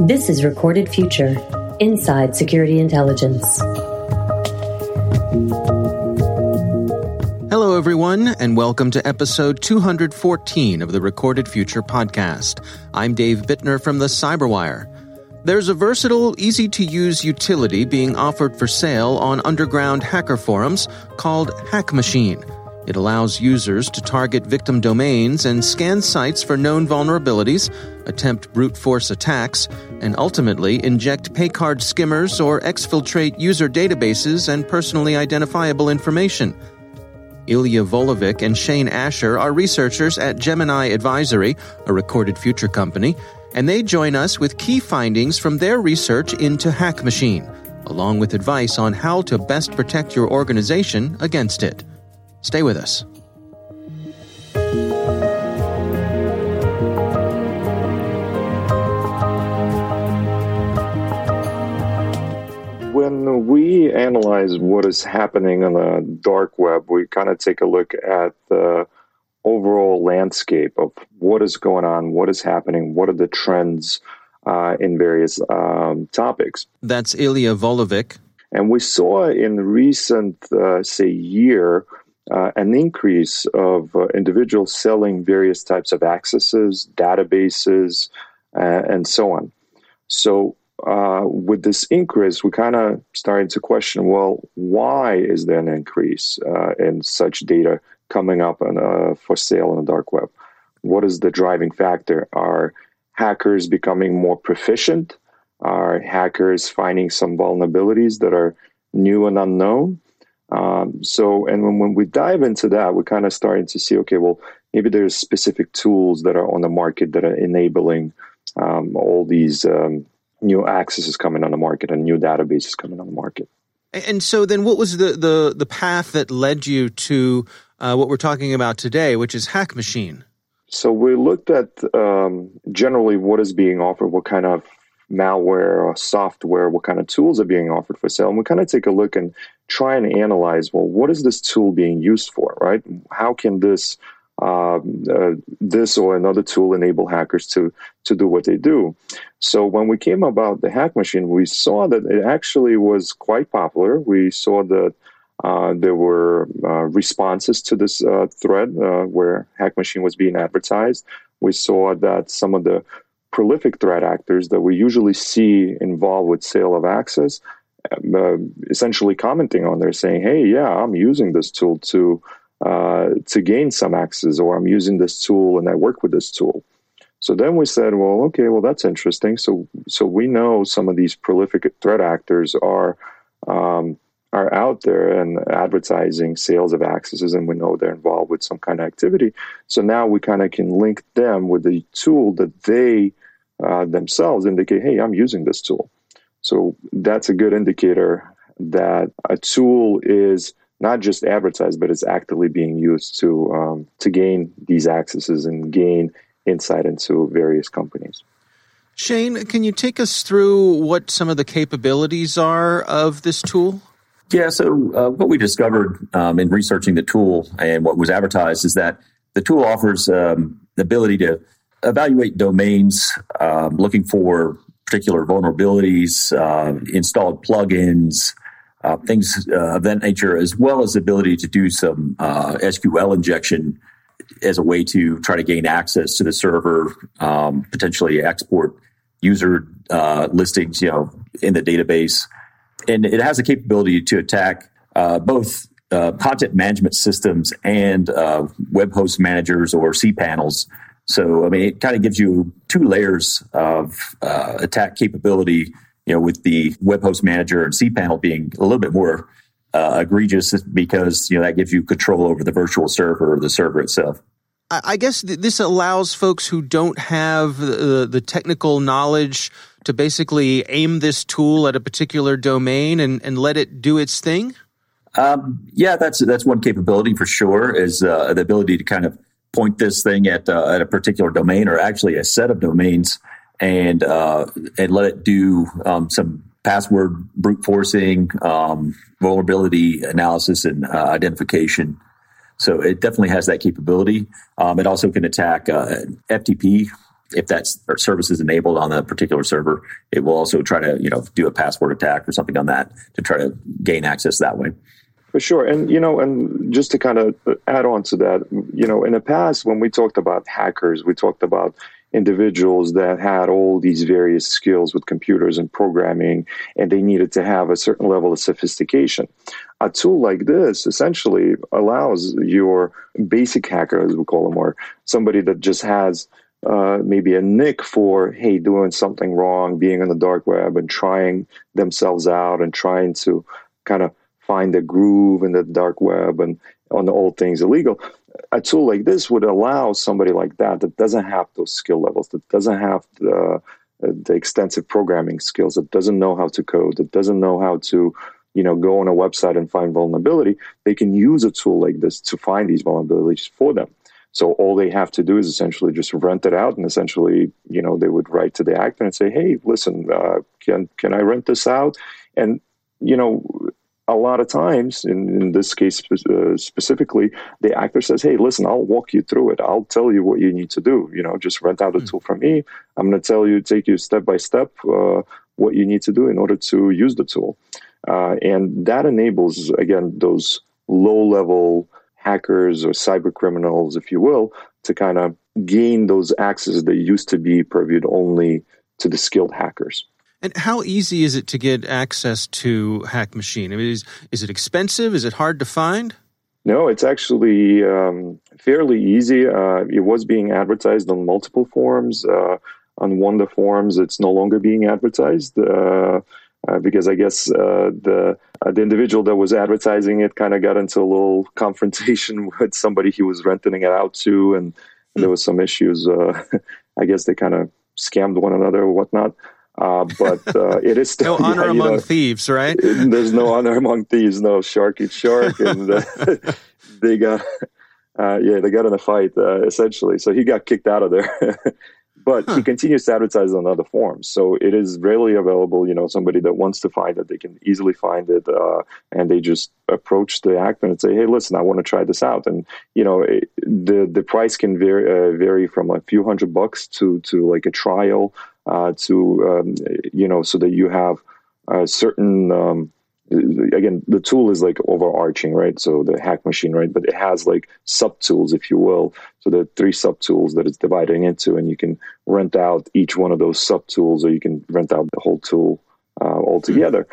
This is Recorded Future Inside Security Intelligence. Hello, everyone, and welcome to episode 214 of the Recorded Future podcast. I'm Dave Bittner from the Cyberwire. There's a versatile, easy to use utility being offered for sale on underground hacker forums called HackMachine. It allows users to target victim domains and scan sites for known vulnerabilities, attempt brute force attacks, and ultimately inject paycard skimmers or exfiltrate user databases and personally identifiable information. Ilya Volovic and Shane Asher are researchers at Gemini Advisory, a recorded future company, and they join us with key findings from their research into HackMachine, along with advice on how to best protect your organization against it. Stay with us. When we analyze what is happening on the dark web, we kind of take a look at the overall landscape of what is going on, what is happening, what are the trends uh, in various um, topics. That's Ilya Volovic. And we saw in recent, uh, say, year, uh, an increase of uh, individuals selling various types of accesses, databases, uh, and so on. So, uh, with this increase, we kind of started to question well, why is there an increase uh, in such data coming up on, uh, for sale on the dark web? What is the driving factor? Are hackers becoming more proficient? Are hackers finding some vulnerabilities that are new and unknown? Um, so, and when, when we dive into that, we're kind of starting to see, okay, well, maybe there's specific tools that are on the market that are enabling um, all these um, new accesses coming on the market and new databases coming on the market. And so, then, what was the the, the path that led you to uh, what we're talking about today, which is HackMachine? So we looked at um, generally what is being offered, what kind of malware or software, what kind of tools are being offered for sale. And we kind of take a look and try and analyze, well, what is this tool being used for, right? How can this um, uh, this or another tool enable hackers to to do what they do. So when we came about the hack machine, we saw that it actually was quite popular. We saw that uh, there were uh, responses to this uh, thread uh, where hack machine was being advertised. We saw that some of the prolific threat actors that we usually see involved with sale of access, um, uh, essentially commenting on there, saying, "Hey, yeah, I'm using this tool to uh, to gain some access, or I'm using this tool and I work with this tool." So then we said, "Well, okay, well that's interesting." So so we know some of these prolific threat actors are. Um, are out there and advertising sales of accesses and we know they're involved with some kind of activity so now we kind of can link them with the tool that they uh, themselves indicate, hey, I'm using this tool. So that's a good indicator that a tool is not just advertised, but it's actively being used to um, to gain these accesses and gain insight into various companies. Shane, can you take us through what some of the capabilities are of this tool? Yeah, so uh, what we discovered um, in researching the tool and what was advertised is that the tool offers um, the ability to evaluate domains, um, looking for particular vulnerabilities, uh, installed plugins, uh, things uh, of that nature, as well as the ability to do some uh, SQL injection as a way to try to gain access to the server, um, potentially export user uh, listings, you know, in the database, and it has the capability to attack uh, both content management systems and web host managers or cPanels so, I mean, it kind of gives you two layers of uh, attack capability, you know, with the web host manager and cPanel being a little bit more uh, egregious because, you know, that gives you control over the virtual server or the server itself. I guess this allows folks who don't have the, the technical knowledge to basically aim this tool at a particular domain and, and let it do its thing. Um, yeah, that's that's one capability for sure. Is uh, the ability to kind of point this thing at uh, at a particular domain or actually a set of domains and uh, and let it do um, some password brute forcing, um, vulnerability analysis, and uh, identification. So it definitely has that capability. Um, it also can attack uh, FTP if that service is enabled on a particular server, it will also try to you know do a password attack or something on that to try to gain access that way. For sure. And, you know, and just to kind of add on to that, you know, in the past, when we talked about hackers, we talked about individuals that had all these various skills with computers and programming, and they needed to have a certain level of sophistication. A tool like this essentially allows your basic hacker, as we call them, or somebody that just has uh, maybe a nick for hey doing something wrong being on the dark web and trying themselves out and trying to kind of find a groove in the dark web and on all things illegal. A tool like this would allow somebody like that that doesn't have those skill levels, that doesn't have the, the extensive programming skills, that doesn't know how to code, that doesn't know how to you know go on a website and find vulnerability they can use a tool like this to find these vulnerabilities for them so all they have to do is essentially just rent it out, and essentially, you know, they would write to the actor and say, "Hey, listen, uh, can can I rent this out?" And you know, a lot of times, in, in this case uh, specifically, the actor says, "Hey, listen, I'll walk you through it. I'll tell you what you need to do. You know, just rent out a mm-hmm. tool from me. I'm going to tell you, take you step by step uh, what you need to do in order to use the tool." Uh, and that enables again those low level hackers or cyber criminals, if you will, to kind of gain those access that used to be purviewed only to the skilled hackers. And how easy is it to get access to HackMachine? I mean, is, is it expensive? Is it hard to find? No, it's actually um, fairly easy. Uh, it was being advertised on multiple forums. Uh, on one of the forums, it's no longer being advertised uh, uh because I guess uh, the uh, the individual that was advertising it kind of got into a little confrontation with somebody he was renting it out to, and there was some issues. I guess they kind of scammed one another or whatnot. Uh, but uh, it is still no honor yeah, among know, thieves, right? there's no honor among thieves. No shark eats shark, and uh, they got uh, yeah they got in a fight uh, essentially. So he got kicked out of there. but huh. he continues to advertise on other forms, so it is readily available. You know, somebody that wants to find it, they can easily find it, uh, and they just approach the actor and say, "Hey, listen, I want to try this out." And you know, it, the the price can vary vary from a few hundred bucks to to like a trial uh, to um, you know so that you have a certain um, again the tool is like overarching right? So the hack machine right? But it has like sub tools if you will. So the three sub tools that it's dividing into and you can rent out each one of those sub tools or you can rent out the whole tool uh, altogether.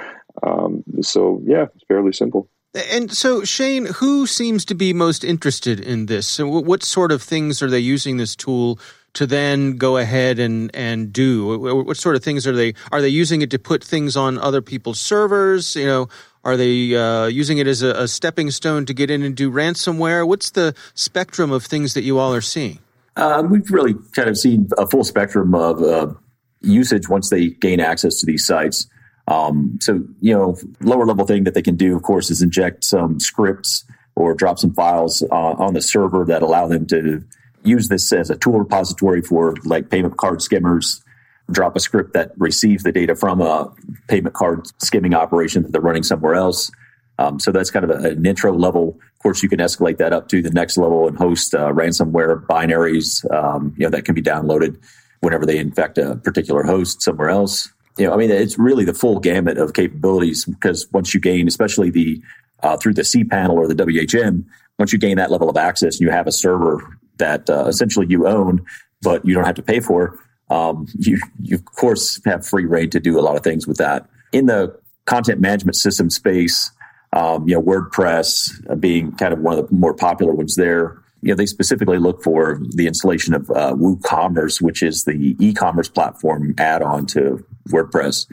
Um, so yeah it's fairly simple. And so, Shane, who seems to be most interested in this? So, what sort of things are they using this tool to then go ahead and and do? What sort of things are they are they using it to put things on other people's servers? You know, are they uh, using it as a, a, stepping stone to get in and do ransomware? What's the spectrum of things that you all are seeing? Uh, we've really kind of seen a full spectrum of uh, usage once they gain access to these sites. Um, so, you know, lower level thing that they can do, of course, is inject some scripts or drop some files uh, on the server that allow them to use this as a tool repository for like payment card skimmers, drop a script that receives the data from a payment card skimming operation that they're running somewhere else. Um, so that's kind of a, an intro level. Of course, you can escalate that up to the next level and host uh, ransomware binaries. Um, you know that can be downloaded whenever they infect a particular host somewhere else. You know, I mean, it's really the full gamut of capabilities because once you gain, especially the uh, through the cPanel or the WHM, once you gain that level of access and you have a server that uh, essentially you own, but you don't have to pay for. Um, you, you of course have free rein to do a lot of things with that. In the content management system space, um, you know, WordPress uh, being kind of one of the more popular ones there. You know, they specifically look for the installation of uh, WooCommerce, which is the e-commerce platform add-on to WordPress.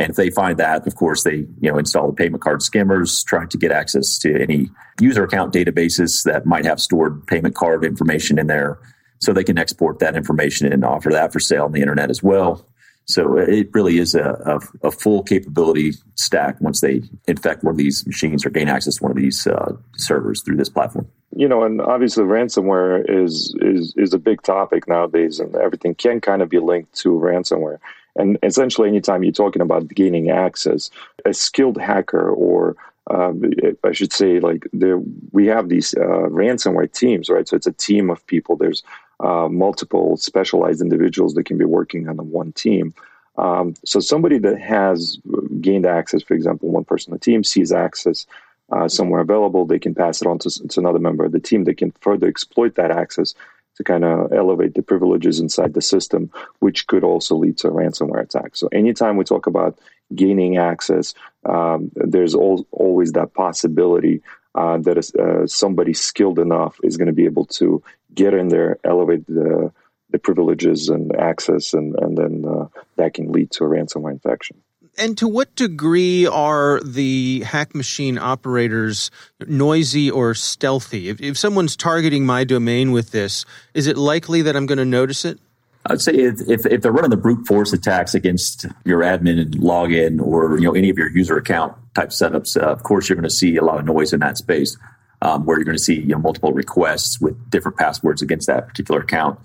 And if they find that, of course, they you know install the payment card skimmers, trying to get access to any user account databases that might have stored payment card information in there, so they can export that information and offer that for sale on the internet as well. So it really is a, a, a full capability stack once they infect one of these machines or gain access to one of these uh, servers through this platform. You know, and obviously ransomware is is is a big topic nowadays, and everything can kind of be linked to ransomware. And essentially, anytime you're talking about gaining access, a skilled hacker or um, I should say, like there, we have these uh, ransomware teams, right? So it's a team of people. There's uh, multiple specialized individuals that can be working on one team. Um, so somebody that has gained access, for example, one person on the team sees access uh, somewhere available, they can pass it on to, to another member of the team. They can further exploit that access to kind of elevate the privileges inside the system, which could also lead to a ransomware attack. So anytime we talk about gaining access, um, there's al- always that possibility uh, that uh, somebody skilled enough is going to be able to get in there, elevate the, the privileges and access, and, and then uh, that can lead to a ransomware infection. And to what degree are the hack machine operators noisy or stealthy? If, if someone's targeting my domain with this, is it likely that I'm going to notice it? I'd say if, if, if, they're running the brute force attacks against your admin login or you know any of your user account type setups, uh, of course you're going to see a lot of noise in that space um, where you're going to see you know multiple requests with different passwords against that particular account.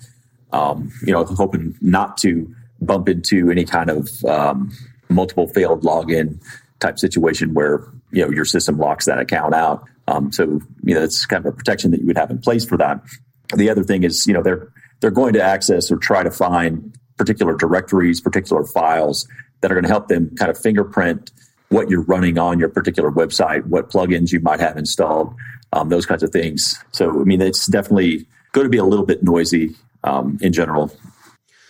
Um, you know, hoping not to bump into any kind of um, multiple failed login type situation where you know your system locks that account out. Um, so you know it's kind of a protection that you would have in place for that. The other thing is you know they're they're going to access or try to find particular directories, particular files that are going to help them kind of fingerprint what you're running on your particular website, what plugins you might have installed, um, those kinds of things. So I mean it's definitely going to be a little bit noisy um, in general.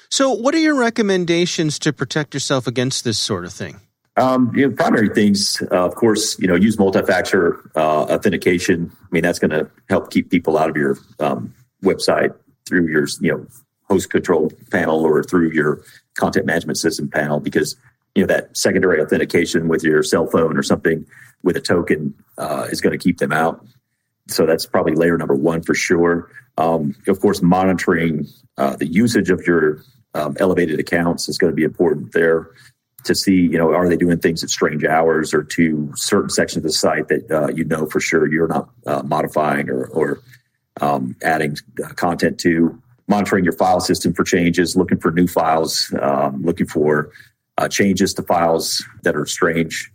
So, what are your recommendations to protect yourself against this sort of thing? Um, you know, primary things, uh, of course, you know, use multi-factor uh, authentication. I mean, that's going to help keep people out of your um, website through your, you know, host control panel or through your content management system panel because you know that secondary authentication with your cell phone or something with a token uh, is going to keep them out. So that's probably layer number one for sure. Um, of course, monitoring uh, the usage of your um, elevated accounts is going to be important there to see, you know, are they doing things at strange hours or to certain sections of the site that uh, you know for sure you're not uh, modifying or, or um, adding uh, content to. Monitoring your file system for changes, looking for new files, um, looking for uh, changes to files that are strange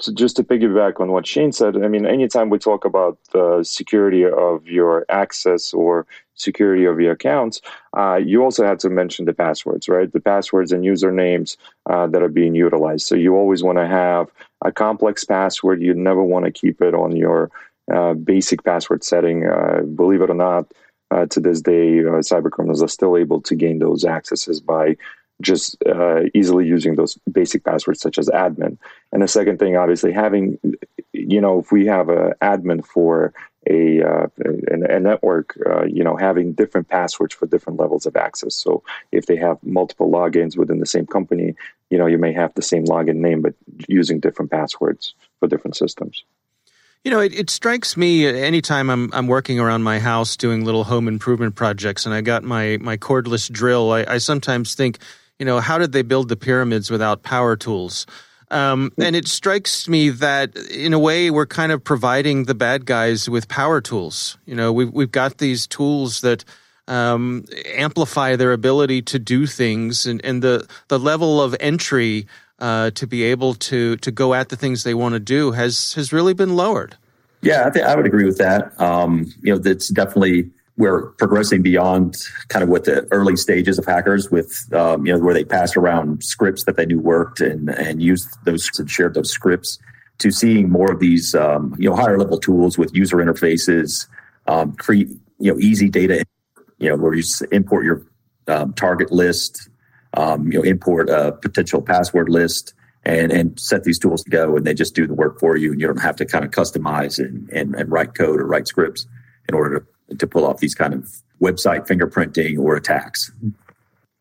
so just to piggyback on what Shane said, I mean, anytime we talk about the security of your access or security of your accounts, uh, you also have to mention the passwords, right? The passwords and usernames uh, that are being utilized. So you always want to have a complex password. You never want to keep it on your uh, basic password setting. Uh, believe it or not, uh, to this day, uh, cyber criminals are still able to gain those accesses by just uh, easily using those basic passwords such as admin. And the second thing, obviously, having, you know, if we have an admin for a, uh, a, a, network, uh, you know, having different passwords for different levels of access. So if they have multiple logins within the same company, you know, you may have the same login name, but using different passwords for different systems. You know, it, it strikes me anytime I'm I'm working around my house doing little home improvement projects, and I got my my cordless drill. I, I sometimes think, you know, how did they build the pyramids without power tools? Um, and it strikes me that in a way we're kind of providing the bad guys with power tools. You know, we've we've got these tools that um, amplify their ability to do things, and, and the the level of entry uh, to be able to to go at the things they want to do has has really been lowered. Yeah, I I would agree with that. Um, you know, that's definitely we're progressing beyond kind of what the early stages of hackers with um, you know where they passed around scripts that they knew worked and and used those and shared those scripts to seeing more of these um, you know higher level tools with user interfaces um, create you know easy data you know where you import your um, target list um, you know import a potential password list and and set these tools to go and they just do the work for you and you don't have to kind of customize and and, and write code or write scripts in order to to pull off these kind of website fingerprinting or attacks?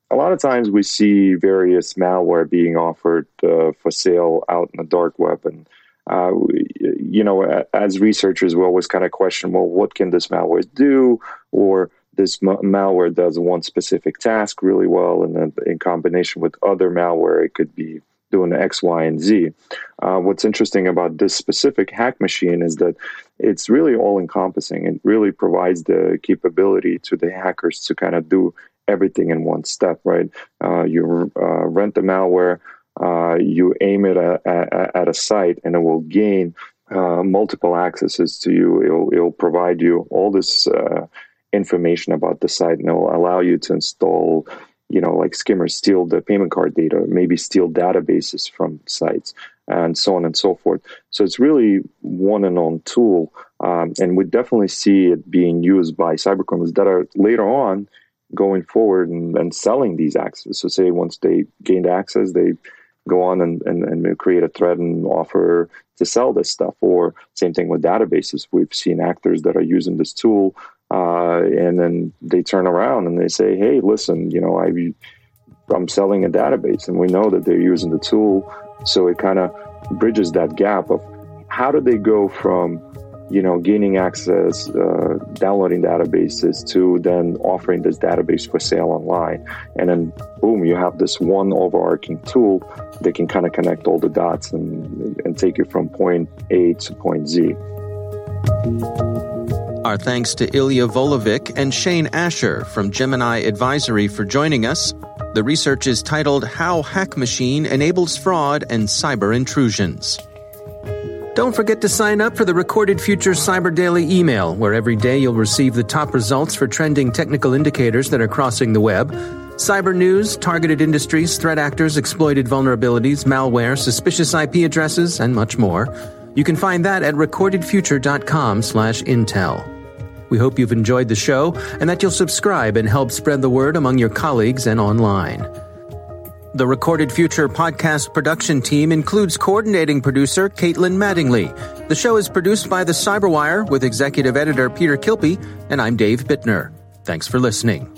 A lot of times we see various malware being offered uh, for sale out in the dark web. And, uh, you know, as researchers, we always kind of question, well, what can this malware do? Or this malware does one specific task really well, and then in combination with other malware, it could be doing X, Y, and Z. Uh, what's interesting about this specific hack machine is that it's really all encompassing. It really provides the capability to the hackers to kind of do everything in one step, right? Uh, you uh, rent the malware, uh, you aim it at, at, at, a site, and it will gain uh, multiple accesses to you. It'll, it'll provide you all this uh, information about the site and it'll allow you to install, you know, like skimmers steal the payment card data, maybe steal databases from sites, and so on and so forth. So it's really one and on tool. Um, and we definitely see it being used by cybercriminals that are later on going forward and, and selling these access. So, say once they gained access, they go on and, and, and create a thread and offer to sell this stuff. Or same thing with databases. We've seen actors that are using this tool, uh, and then they turn around and they say, "Hey, listen, you know, I, I'm selling a database," and we know that they're using the tool. So it kind of bridges that gap of how do they go from you know, gaining access, uh, downloading databases to then offering this database for sale online. And then, boom, you have this one overarching tool that can kind of connect all the dots and, and take you from point A to point Z. Our thanks to Ilya Volovic and Shane Asher from Gemini Advisory for joining us. The research is titled How HackMachine Enables Fraud and Cyber Intrusions. Don't forget to sign up for the Recorded Future Cyber Daily email, where every day you'll receive the top results for trending technical indicators that are crossing the web. Cyber news, targeted industries, threat actors, exploited vulnerabilities, malware, suspicious IP addresses, and much more. You can find that at recordedfuture.com/intel. We hope you've enjoyed the show and that you'll subscribe and help spread the word among your colleagues and online. The Recorded Future podcast production team includes coordinating producer Caitlin Mattingly. The show is produced by The Cyberwire with executive editor Peter Kilpe, and I'm Dave Bittner. Thanks for listening.